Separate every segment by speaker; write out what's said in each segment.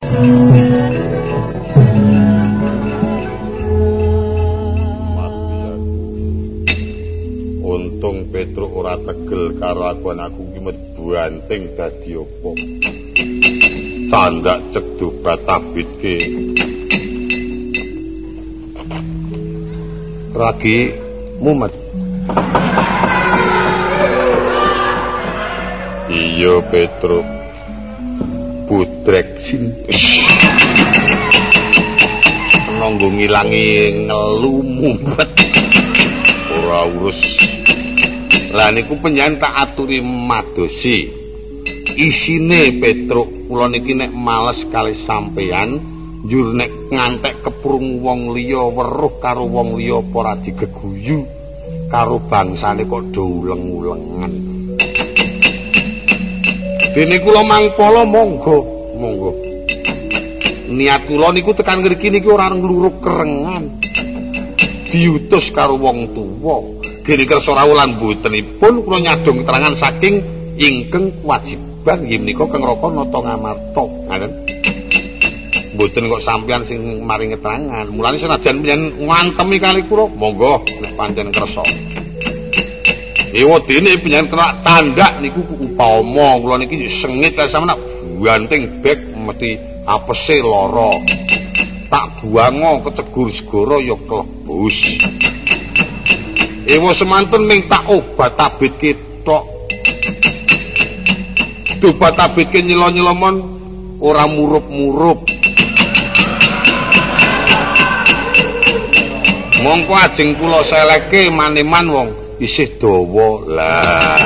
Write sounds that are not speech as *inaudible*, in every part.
Speaker 1: Untung Petruk ora tegel karo aku aku ki medbuanting dadi apa. Tandak cek dobat tabitke. Ragi mumet. Iya Petruk. Putrek sin. Nanggo ngilangi ngelu mumet. Ora urus. Lah niku penyan tak aturi madosi. Isine Petruk, kula niki nek males kali sampean, njur nek ngantek keprung wong liya weruh karo wong liya apa ora digeguyu karo bangsane kok do uleng-ulengan. Dene kula mangpala monggo, monggo. Niat kula niku tekan ngriki niki ora ngluruk kerengan. Diutus karo wong tuwa. Dene kersa rawulan botenipun kula nyadong keterangan saking ingkang kewajiban nggih menika Kang Raka Nata Ngamarta. Ngaten. Mboten kok sampeyan sing maring keterangan. Mulane senajan yen ngantemi kali kula, monggo nek pancen kersa. Ewa dene penyen kena tandak niku upama kula niki sengit sampeyan banting bek mesti apese lara. Tak buango kecegur segara ya klebus. Ewa semanten ming tak obat tabit ketok. Obat tabit ke nyelo-nyelomon ora murup-murup. Mongko ajeng kula seleke maneman wong isih dawa lah.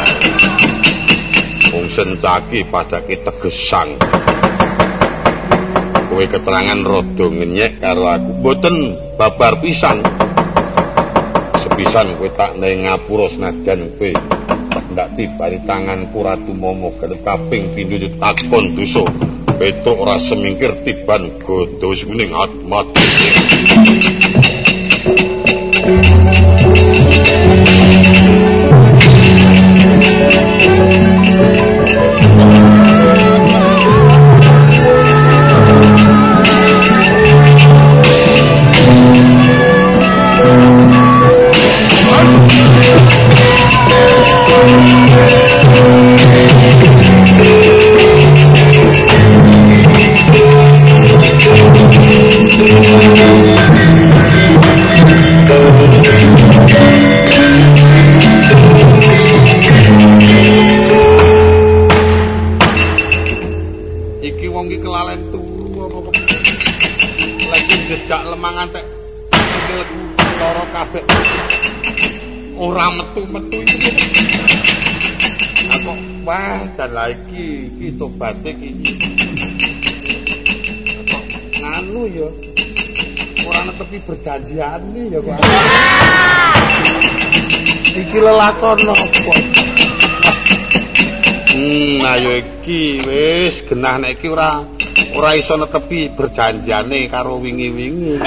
Speaker 1: Sencaki padake tegesang. Kowe keterangan rada ngenyek karo aku. Mboten babar pisan. Sepisan kowe tak neng ngapura senajan kowe ndak tibani tangan Ratu Momo kene kaping pindho takon dosa. Petuk ora semingkir tiban godho kuning atmat. Iki tobaté iki. Nganu ya. Ora netepi berjanjiane ya kok. Iki lelakon apa? Hmm, ayo iki wis genah nek iki ora ora iso netepi berjanjiane karo wingi-wingi.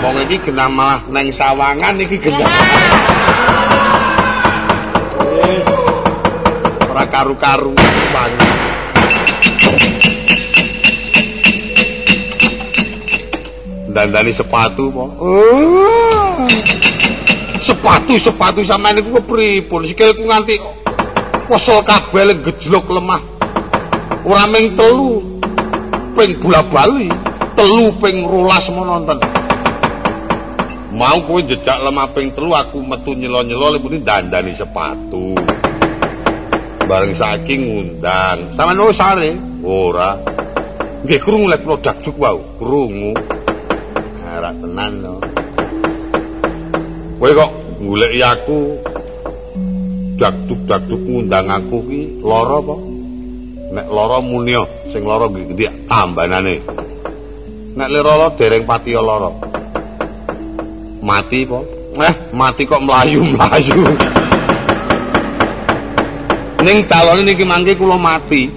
Speaker 1: Wong iki genah malah neng sawangan iki genah. Karu-karu banget. Dandani sepatu po. Oh. Sepatu sepatu sampean niku kepripun? Sikilku nganti Wesel kabeh gejlok lemah. Ora ming telu ping bola-bali, telu ping rolas menonton. Mau kowe jejak lemah ping telu aku metu nyelo-nyelo lepune dandani sepatu. Bareng saking ngundang. Sampeyan sare? Ora. Nggih krungu lek kula dakjuk wau, krungu. Ora tenan to. Kowe kok goleki aku dakduk-dakduk ngundang aku ki lara apa? Nek lara munia sing lara gede tambanane. Nek lara dereng pati lara. Mati apa? Eh, mati kok mlayu-mlayu. Ning calone niki mangke kula mati.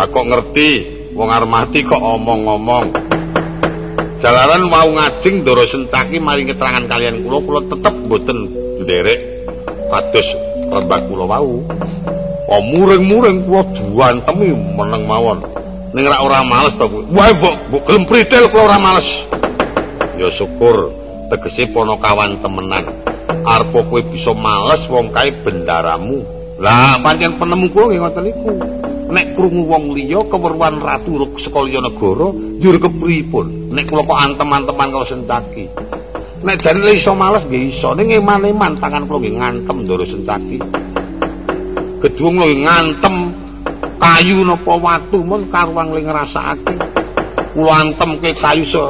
Speaker 1: Aku ngerti wong arep mati kok omong-omong. Jalaran mau ngajeng ndoro sencaki maring keterangan kalian kula kula tetep mboten nderek kados rembak kula wau. Oh muring-muring kula duantemi meneng mawon. ning ra ora males to kuwi wae mbok mbok gelem pritil kula ora males ya syukur tegese ponokawan temenan arep kowe bisa males wong kae bendaramu lah pancen penemu kula nggih ngoten niku. Nek krungu wong liya keweruhan ratu sekolya negara njur kepripun? Nek kula kok antem-anteman karo sencaki nek jane iso males nggih iso. Ning eman-eman tangan kula nggih ngantem ndoro sencaki gedung nggih ngantem. Kayu napa watu mun karuang ling ngrasakake. Kula antemke kayu se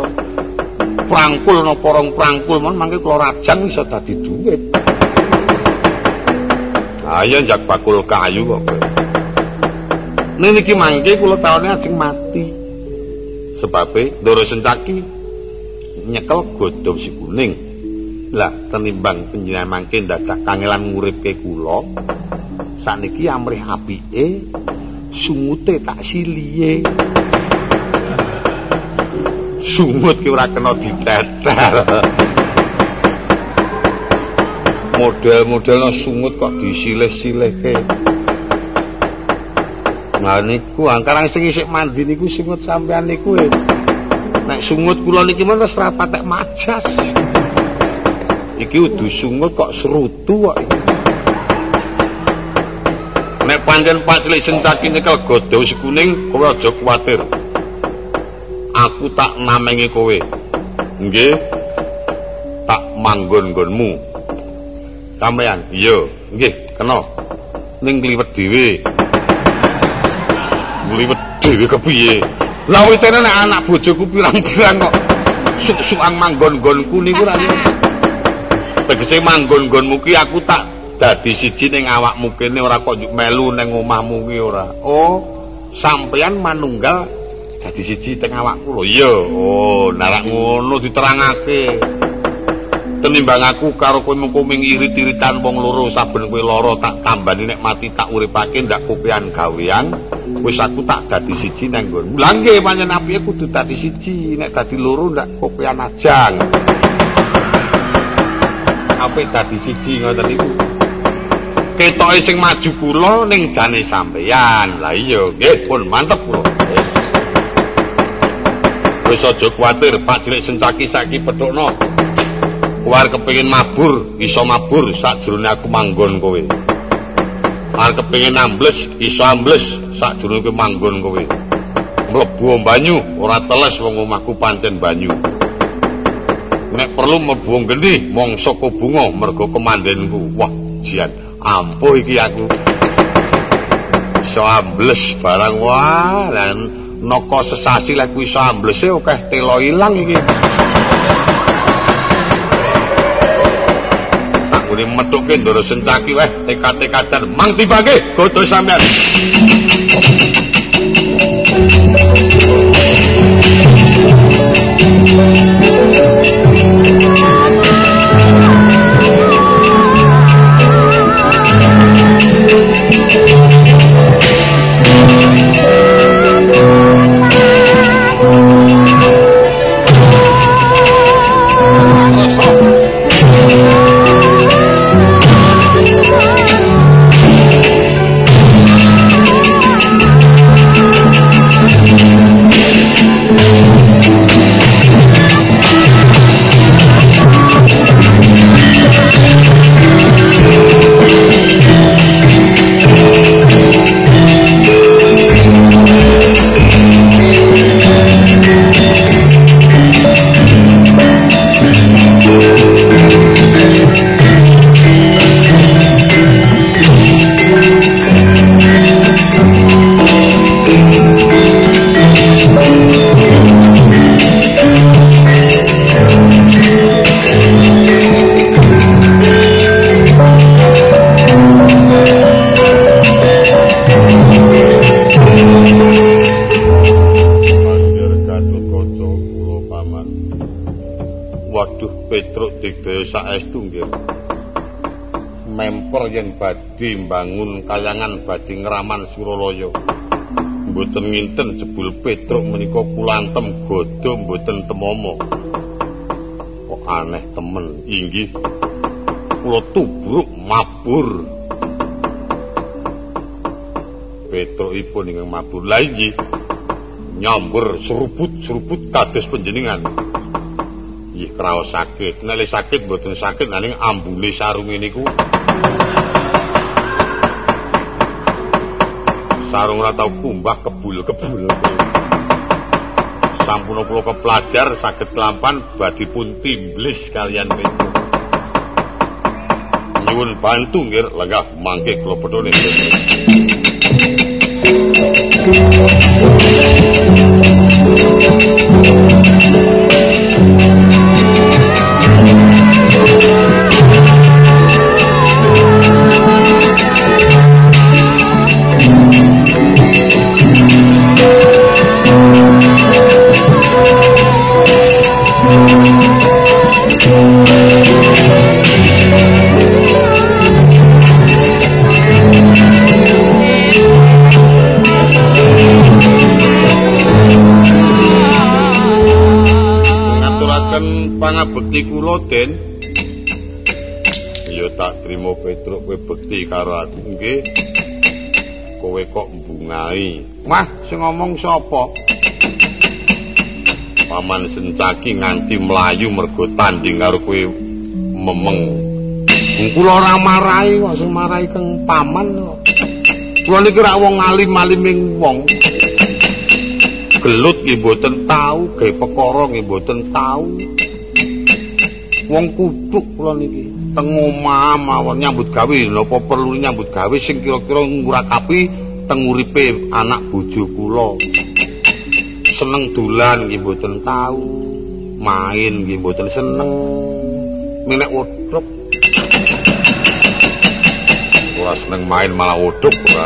Speaker 1: prangkul napa rong prangkul mun mangke kula rajang iso dadi dhuwit ayo jak bakul kayu kok niki mangke kula taune ajeng mati. Sebabe Ndoro Sencaki nyekel godhong si kuning. Lah tenimbang panjenengan mangke dadak kangelan nguripke kula. Saniki amrih apike sumute tak siliye. Sumut ki ora kena ditetel. Model-model sumut kok disilih-silihke. Nah niku angkarang sing isik mandi niku sungut sampean niku e. Nek sungut kula niki men wis ra patek majas. Iki udu sungut kok serutu kok. Nek pancen Pak Cilik Sencaki nyekel godho kuning kowe aja kuwatir. Aku tak namengi kowe. Nggih. Tak manggon-nggonmu. Sampeyan, iya, nggih, kena. Ning kliwet dhewe. ngliwet dhewe kepiye? Lha witene nek anak bojoku pirang-pirang kok. Suk-sukan manggon-gonku niku ra tegese manggon-gonmu ki aku tak dadi siji ning awakmu kene ora kok melu ning omahmu ki ora. Oh sampeyan manunggal dadi siji teng awakku lho. Iya oh narak ngono diterangake tenimbang aku karo kowe mengko irit-iritan wong loro saben kowe lara tak tambani nek mati tak uripake ndak kopian gawean wis aku tak dadi siji nang nggonmu lha nggih pancen apike kudu dadi siji nek dadi loro ndak kopian ajang. Apik dadi siji ngoten niku. Ketoke sing maju kula ning jane sampeyan. Lah iya nggih pun mantep kula. Wis. Aja kuwatir Pak Cilik Sencaki saiki pedhokno Kuwar kepengin mabur, iso mabur sakjroning aku manggon kowe. Arep kepengin ambles, iso ambles sakjroning kowe manggon kowe. Mlebu banyu, ora teles wong omahku pancen banyu. Nek perlu mlebu geni, mongso bunga mergo kemandenku. Wah, jian, ampuh iki aku. Iso ambles barang wah, lan noko sesasi lek iso amblese akeh telo ilang iki. Nggone metuke ndoro sencaki weh tekad-tekadan mang tibake godo sampean badhe mbangun kayangan badhe ngraman Suralaya. Mboten nginten jebul Petruk menika kulantem godho mboten temomo. Kok aneh temen inggih. Kula tubruk mabur. Petruk ipun ingkang mabur. Lah inggih. nyambur seruput-seruput kados panjenengan. Ih kraos sakit, nek sakit mboten sakit nanging ambune sarung niku. Sarung ora tau kumbah kebul-kebul. Sampun kula kepelajar saged kelampan badhe pun timblis kalian menika. Nyuwun bantu nggih lenggah mangke kula pedhone. Pangabekti kula Den. Ya tak trimo Petruk kowe bekti karo aku nggih. Kowe kok mbungai mah sing ngomong sapa? Paman sencaki nganti mlayu mergo tanding karo kowe memeng. Kula ora marahi kok sing marahi keng paman kok. Kula niki ra wong alim-aliming wong. Gelut nggih mboten tau. Gawe perkara nggih mboten tau wong kutuk kula niki. Teng omah mawon nyambut gawe napa perlu nyambut gawe sing kira-kira ngurakapi teng uripe anak bojo kula? Seneng dolan nggih mboten tau. Main nggih mboten seneng. Menek wedhuk ora seneng main malah wedhuk ora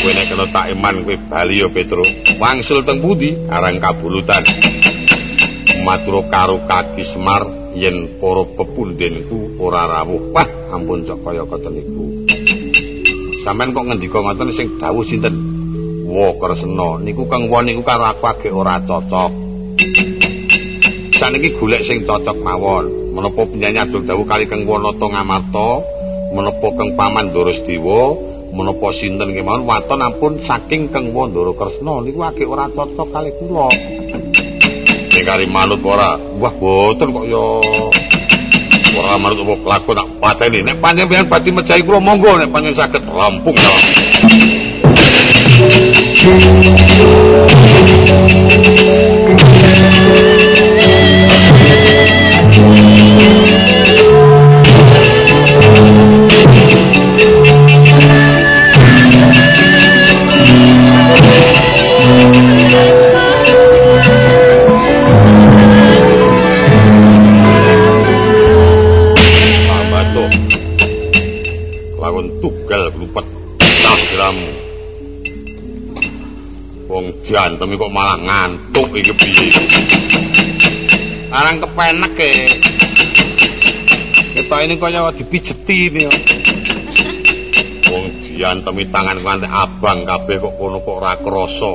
Speaker 1: kowe nek kena tak iman kowe bali ya Petro. Wangsul teng pundi? Arang kabulutan matur karo kaki Semar yen para pepundhenku ora rawuh. Wah, ampun cok kaya ngoten niku. Sampeyan kok ngendika ngoten sing dawuh sinten? Wo Kresna niku kang wong niku karo aku agek ora cocok. Saniki golek sing cocok mawon. Menapa penyanyi adul dawuh kali kang Wanata Ngamarta, menapa kang Paman Dorosdewa, menapa sinten kemawon waton ampun saking kang Wandara Kresna niku agek ora cocok kali kula. Kari manut ora. Wah boten kok ya. Ora manut apa kelakon tak pateni nek panjenengan pati mejahi kula monggo nek panjenengan saged rampung ya diantemi kok malah ngantuk iki piye. Arang kepenek e. Ketok ini kaya dipijeti ini. Wong diantemi tangan nganti abang kabeh kok kono kok ora krasa.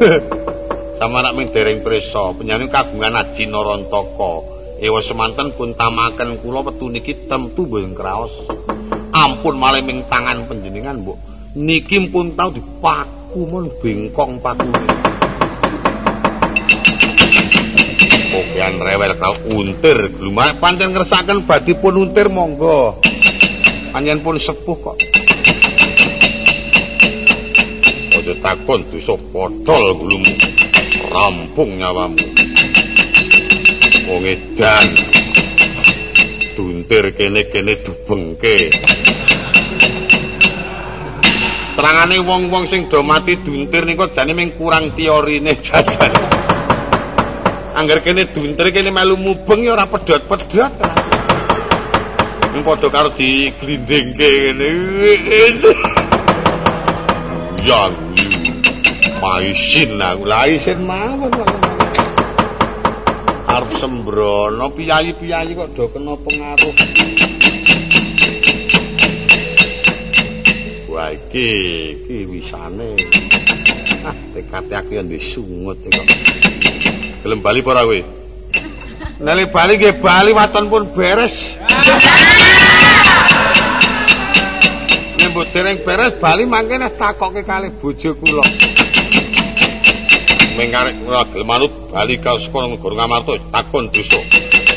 Speaker 1: *laughs* Sama nak ming dereng prisa, penyanyi kagungan Aji Narantaka. Ewa semanten pun tamaken kula wetu niki temtu mboten kraos. Ampun malih ming tangan panjenengan, Mbok. Niki pun tau dipak kumun bengkong patune. Pokokan rewel kau untir, lumayan pancen ngersakan badi pun untir monggo. Panjen pun sepuh kok. Ojo takon dosa podol gulumu. Rampung nyawamu. Wong edan. Duntir kene-kene dubengke. Terangane wong-wong sing do mati duntir niku jane ming kurang teorine *laughs* jajan. Angger kene duntir kene melu mubeng ya ora pedhot-pedhot. Ning padha karo diglindingke ngene. Ya. Maisin aku la isin mawon. Arep sembrono piyayi-piyayi kok do kena pengaruh. Iki iki wisane. Ah, tekate aku yo disungut kok. Gelem bali apa ora kowe? Nali bali nggih bali waton pun beres. Nek mbok dereng beres bali mangke nek takokke kalih bojo kula. Karek ora gelem manut bali ka sekolah negara Ngamarta takon dosa.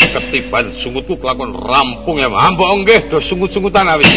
Speaker 1: Ketiban sungutku kelakon rampung ya. Ambok nggih do sungut-sungutan awis.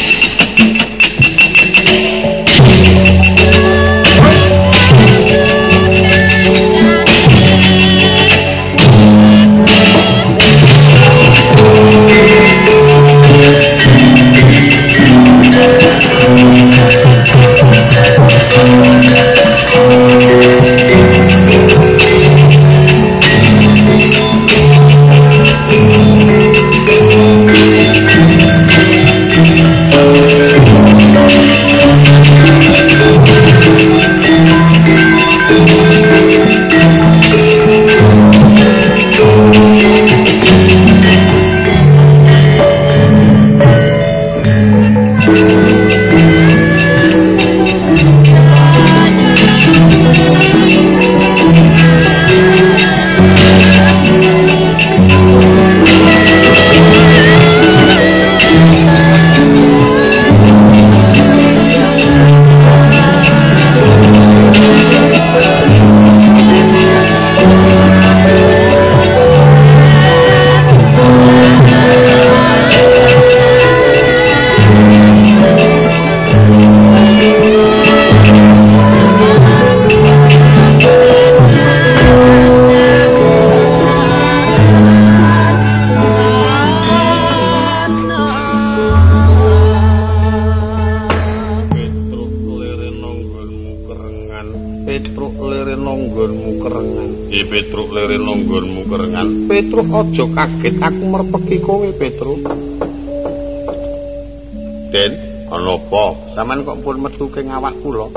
Speaker 1: Aja kaget aku merpeki kowe Petro Den ana apa? Sampean kok pun metu ke ngawak kula?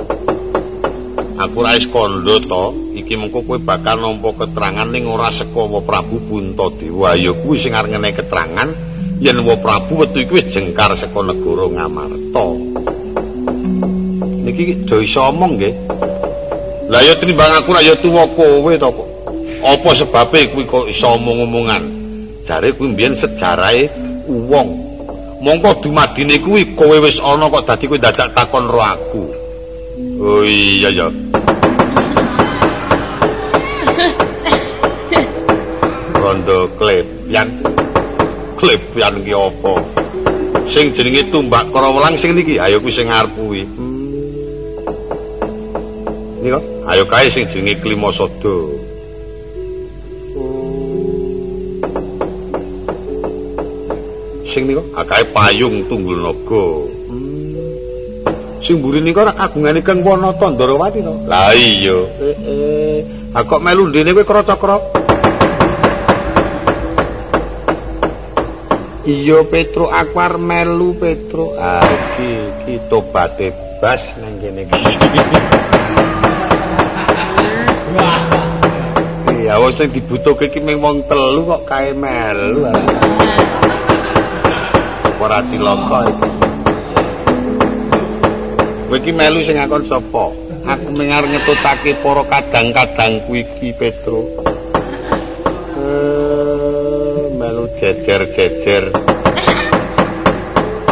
Speaker 1: Aku ra is kondo to iki mengko kowe bakal nampa keterangan ning ora saka Prabu Puntadewa ya kuwi sing arep ngenek keterangan yen Wa Prabu wetu iki wis jengkar saka negara Ngamarta. Niki do iso omong nggih? Lah ya tinimbang aku ra ya tuwa kowe to kok apa sebabe kuwi kok iso omong-omongan? Jare kuwi mbiyen sejarahe wong mongko dumadine kuwi kowe wis ana kok dadi kowe dadak takon ro aku. Oh iya ya rondo klepian klepian ki apa? Sing jenenge tumbak karo welang sing niki ayo kuwi sing ngarep kuwi. Niko, ayo kae sing jenenge Klima sing nika akae payung tunggul naga. Hmm. sing mburi nika ora kagungane Kang Wanata Ndarawati to? La iya. Eh eh. Ha kok melu ndene kowe krocok-krok iya Petro Akwar melu Petro ah iki iki tobaté bas nang kene iki. *laughs* Iya, wong sing dibutuhke iki mung wong telu kok kae melu. Ora cilaka iki. Kowe iki melu sing ngakon sapa? Aku mengar ngetutake para kadang-kadangku iki Petro. Eh, melu jejer-jejer.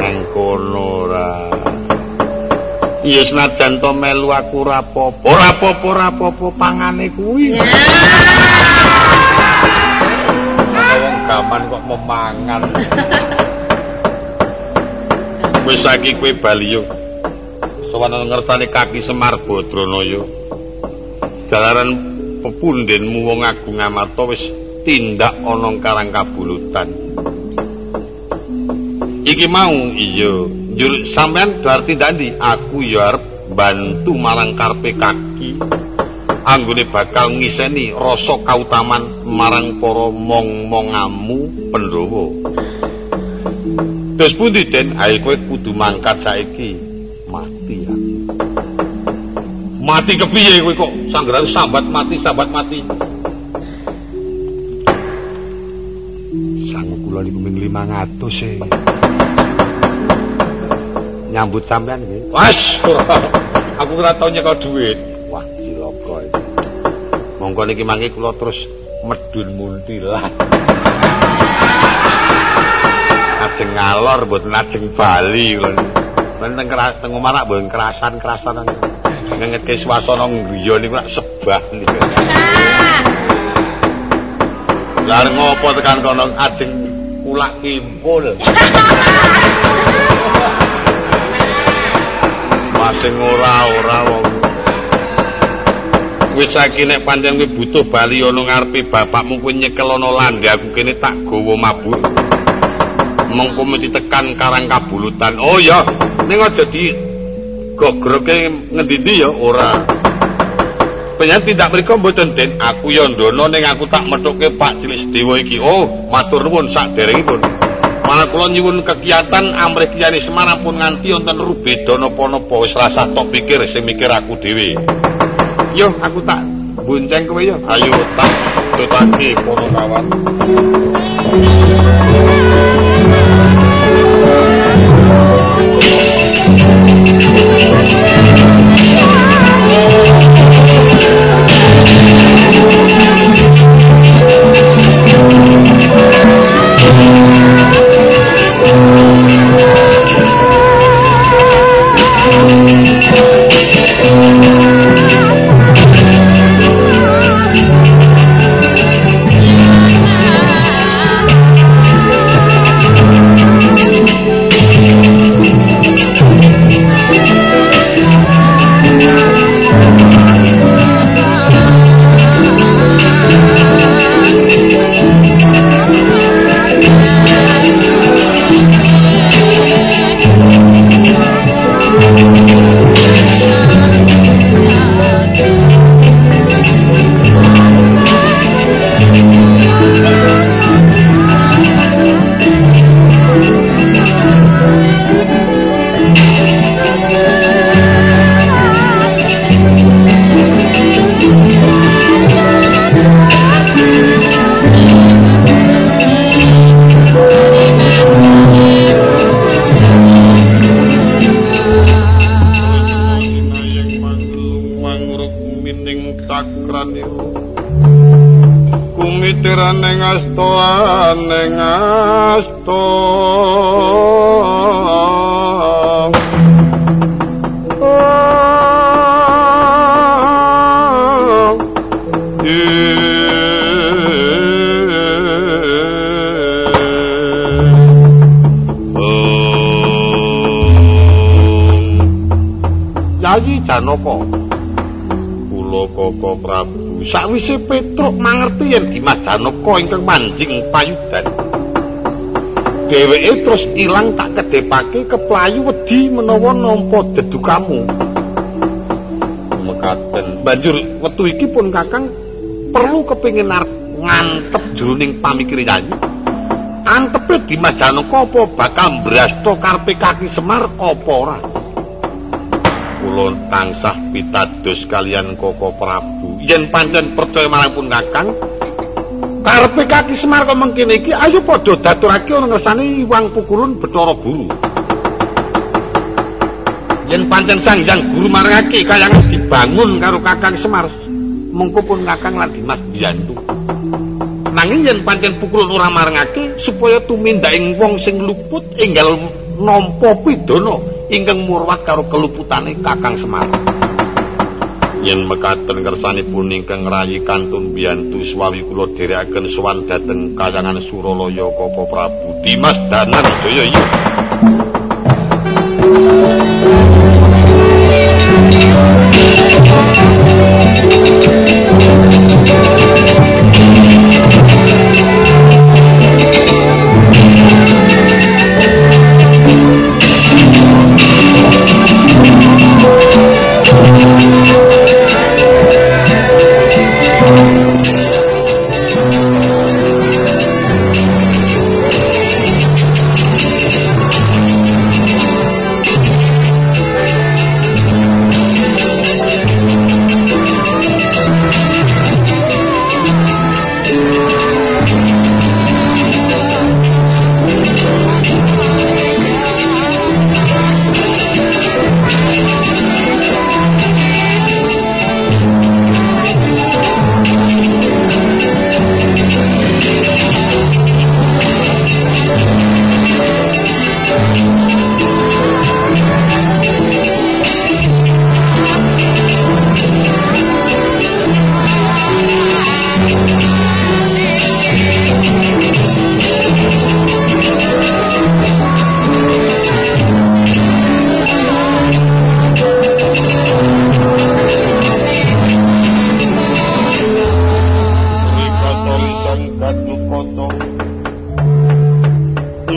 Speaker 1: Nang kono ora. Iya senajan to melu aku ora apa-apa. Ora apa-apa, ora apa-apa pangane kuwi. Wong gaman kok memangan. *laughs* wis saiki kowe bali yo. Sowan ngertani kaki Semar Badranaya jalaran pepundhenmu wong agung amata wis tindak ana karang kabulutan iki mau iya. Njur sampean berarti ndi aku ya arep bantu marang karpe kaki. Anggone bakal ngiseni rasa kautaman marang para mong-mongamu pendhawa Terus pundi Den? Ayo kowe kudu mangkat saiki. Mati ya. Mati kepiye kowe kok sanggeran sambat mati sambat mati. Sangu kula niku ming 500 e. Nyambut sampean nggih. Wes, aku ora tau nyekel dhuwit. Wah, cilaka iki. Monggo niki mangke kula terus medun muntilan. Ajeng ngalor mboten ajeng bali kula. Ben teng teng omah nak mboten kerasan-kerasan. ngengetke swasana ngriya niku lak sebah niku. Lah ngopo tekan kono ajeng kulak kimpul. *laughs* Masing ora-ora wong. Wis saiki nek pancen kowe butuh bali ana ngarepe bapakmu kowe nyekel ana lande aku kene tak gawa mabur. Mengko tekan Karang Kabulutan. Oh ya, ning aja di gogroke ngendi-endi ya ora. Penyen tindak mriku mboten Den, aku ya ndono ning aku tak methuke Pak Cilik Sedewa iki. Oh, matur nuwun sak derengipun. Malah kula nyuwun kegiatan amrih kiyane Semarang pun nganti wonten rubeda napa-napa wis rasah tok pikir sing mikir aku dhewe. Yo, aku tak bonceng kowe yo. Ayo tak tutake para kawan. Janaka. Kula Kaka Prabu sakwise Petruk mangerti yen Dimas Janaka ingkang manjing payudan. Dheweke terus ilang tak kedepake keplayu wedi menawa nampa dedukamu. Mekaten banjur wetu iki pun Kakang perlu kepengin ngantep jroning pamikir Yayi. Antepe Dimas Janaka apa bakal mbrasta karepe kaki Semar apa ora? Kula tansah pitados kalian Koko Prabu. Yen pancen percaya marang pun Kakang karepe kaki Semar kok mengkene iki ayo padha daturake ana ngersani wang pukulun Bathara Guru yen pancen Sang Hyang Guru marangake kayang dibangun karo Kakang Semar mengko pun Kakang lan Dimas biyantu nanging yen pancen pukulun ora marangake supaya tumindaking wong sing luput enggal nampa pidana ingkang murwat karo keluputane Kakang Semar. Yen mekaten kersanipun ingkang rayi kantun biyantu swawi kula dherekaken sowan dhateng kayangan Suralaya Kapa Prabu Dimas Danan Jaya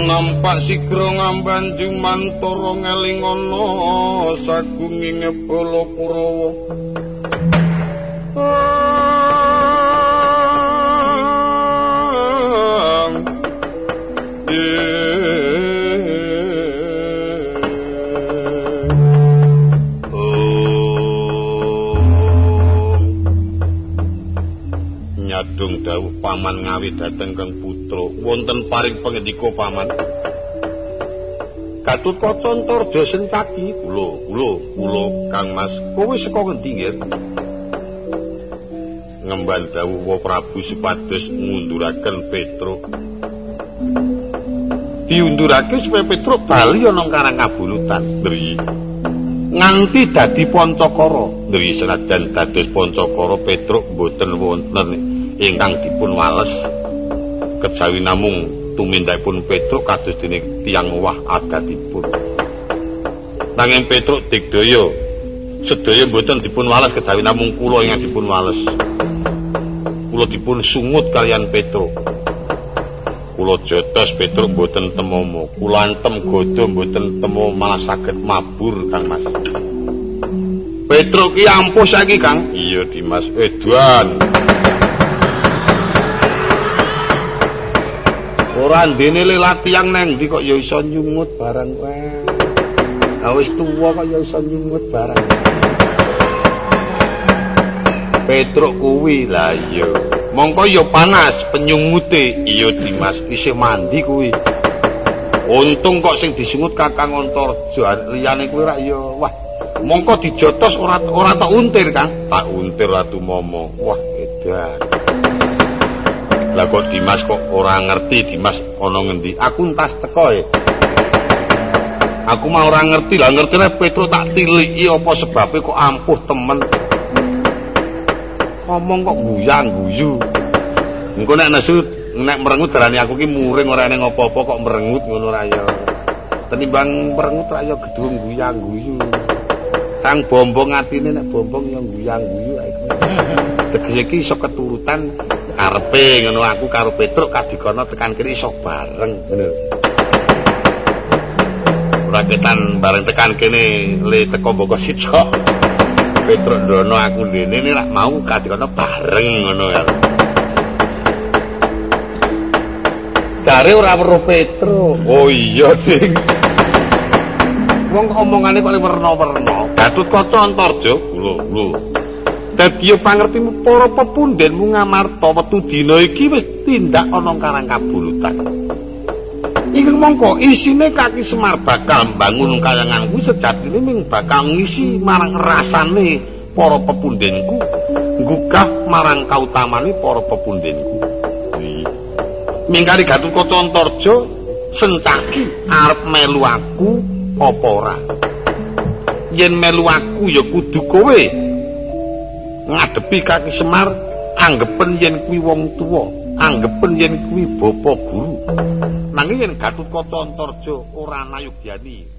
Speaker 1: nampak sigra ngambanju mantara ngelingono sagunging bala kurawa nyadung dawuh paman ngawi dhateng kang putra wonten paring pangendika paman. Gatut Kaca Antarja Sencaki kula kula kula Kang Mas kowe saka ngendi nggih? Ngemban dawuh Prabu supados ngunduraken Petruk. Diundurake supaya Petruk bali ana karang kabulutan. Dri nganti dadi Pancakara Dri senajan dados Pancakara Petruk boten wonten ingkang dipun wales kejawi namung tumindakipun Petruk kados dene tiyang wah adatipun. Nanging Petruk digdaya sedaya mboten dipun wales kejawi namung kula ingkang dipun wales. Kula dipun sungut kalian Petruk. Kula jotos Petruk mboten temomo. Kula antem godho mboten temo malah saged mabur Kang Mas. Petruk ki ampuh saiki Kang. Iya Dimas. Edan Ora ndene lelat tiyang neng ndi kok ya iso nyungut barang wae. Ha wis tuwa kok ya iso nyungut barang. Petruk kuwi lah iya. Mongko ya panas penyungute. Iya Dimas, isih mandi kuwi. Untung kok sing disungut Kakang Antarja liyane kuwi rak ya wah. Mongko dijotos ora ora tak untir, Kang. Tak untir Ratu Momo. Wah, edan. Lah kok Dimas kok ora ngerti Dimas ana ngendi? Aku entas teko e. Aku mah ora ngerti, lah ngerti nek Petro tak tiliki apa sebabe kok ampuh temen. Ngomong kok guyang guyu. Engko nek nesu nek merengut darani aku ki muring ora eneng apa-apa kok merengut ngono ra ya. Tenimbang merengut ra ya gedung guyang guyu. Kang bombong atine nek bombong ya guyang guyu ae. Tegese ki iso keturutan karepe ngono aku karo Petruk kadikono tekan kiri iso bareng ngono. Ora ketan bareng tekan kene le teko Bogor Sitra. Petruk ndono aku ndene nek lak mau kadikono bareng ngono ya. Jare ora weruh Petruk. Oh iya, Ding. Wong omongane kok werna-werna. Gatut Kaca Antarja, lho, lho. Dadi pangertimu para pepundhenmu ngamarta wektu dina iki wis tindak ana karang kabulutan. Iki mongko isine kaki semar bakal mbangun kuwi sejatine ming bakal ngisi marang rasane para pepundhenku gugah marang kautamane para pepundhenku. Mingkari gatut kaca antarja sencaki arep melu aku apa ora? Yen melu aku ya kudu kowe ngadepi kaki semar anggepen yen kuwi wong tuwa anggepen yen kuwi bapa guru. Nanging yen gatut kaca antarja ora nayugyani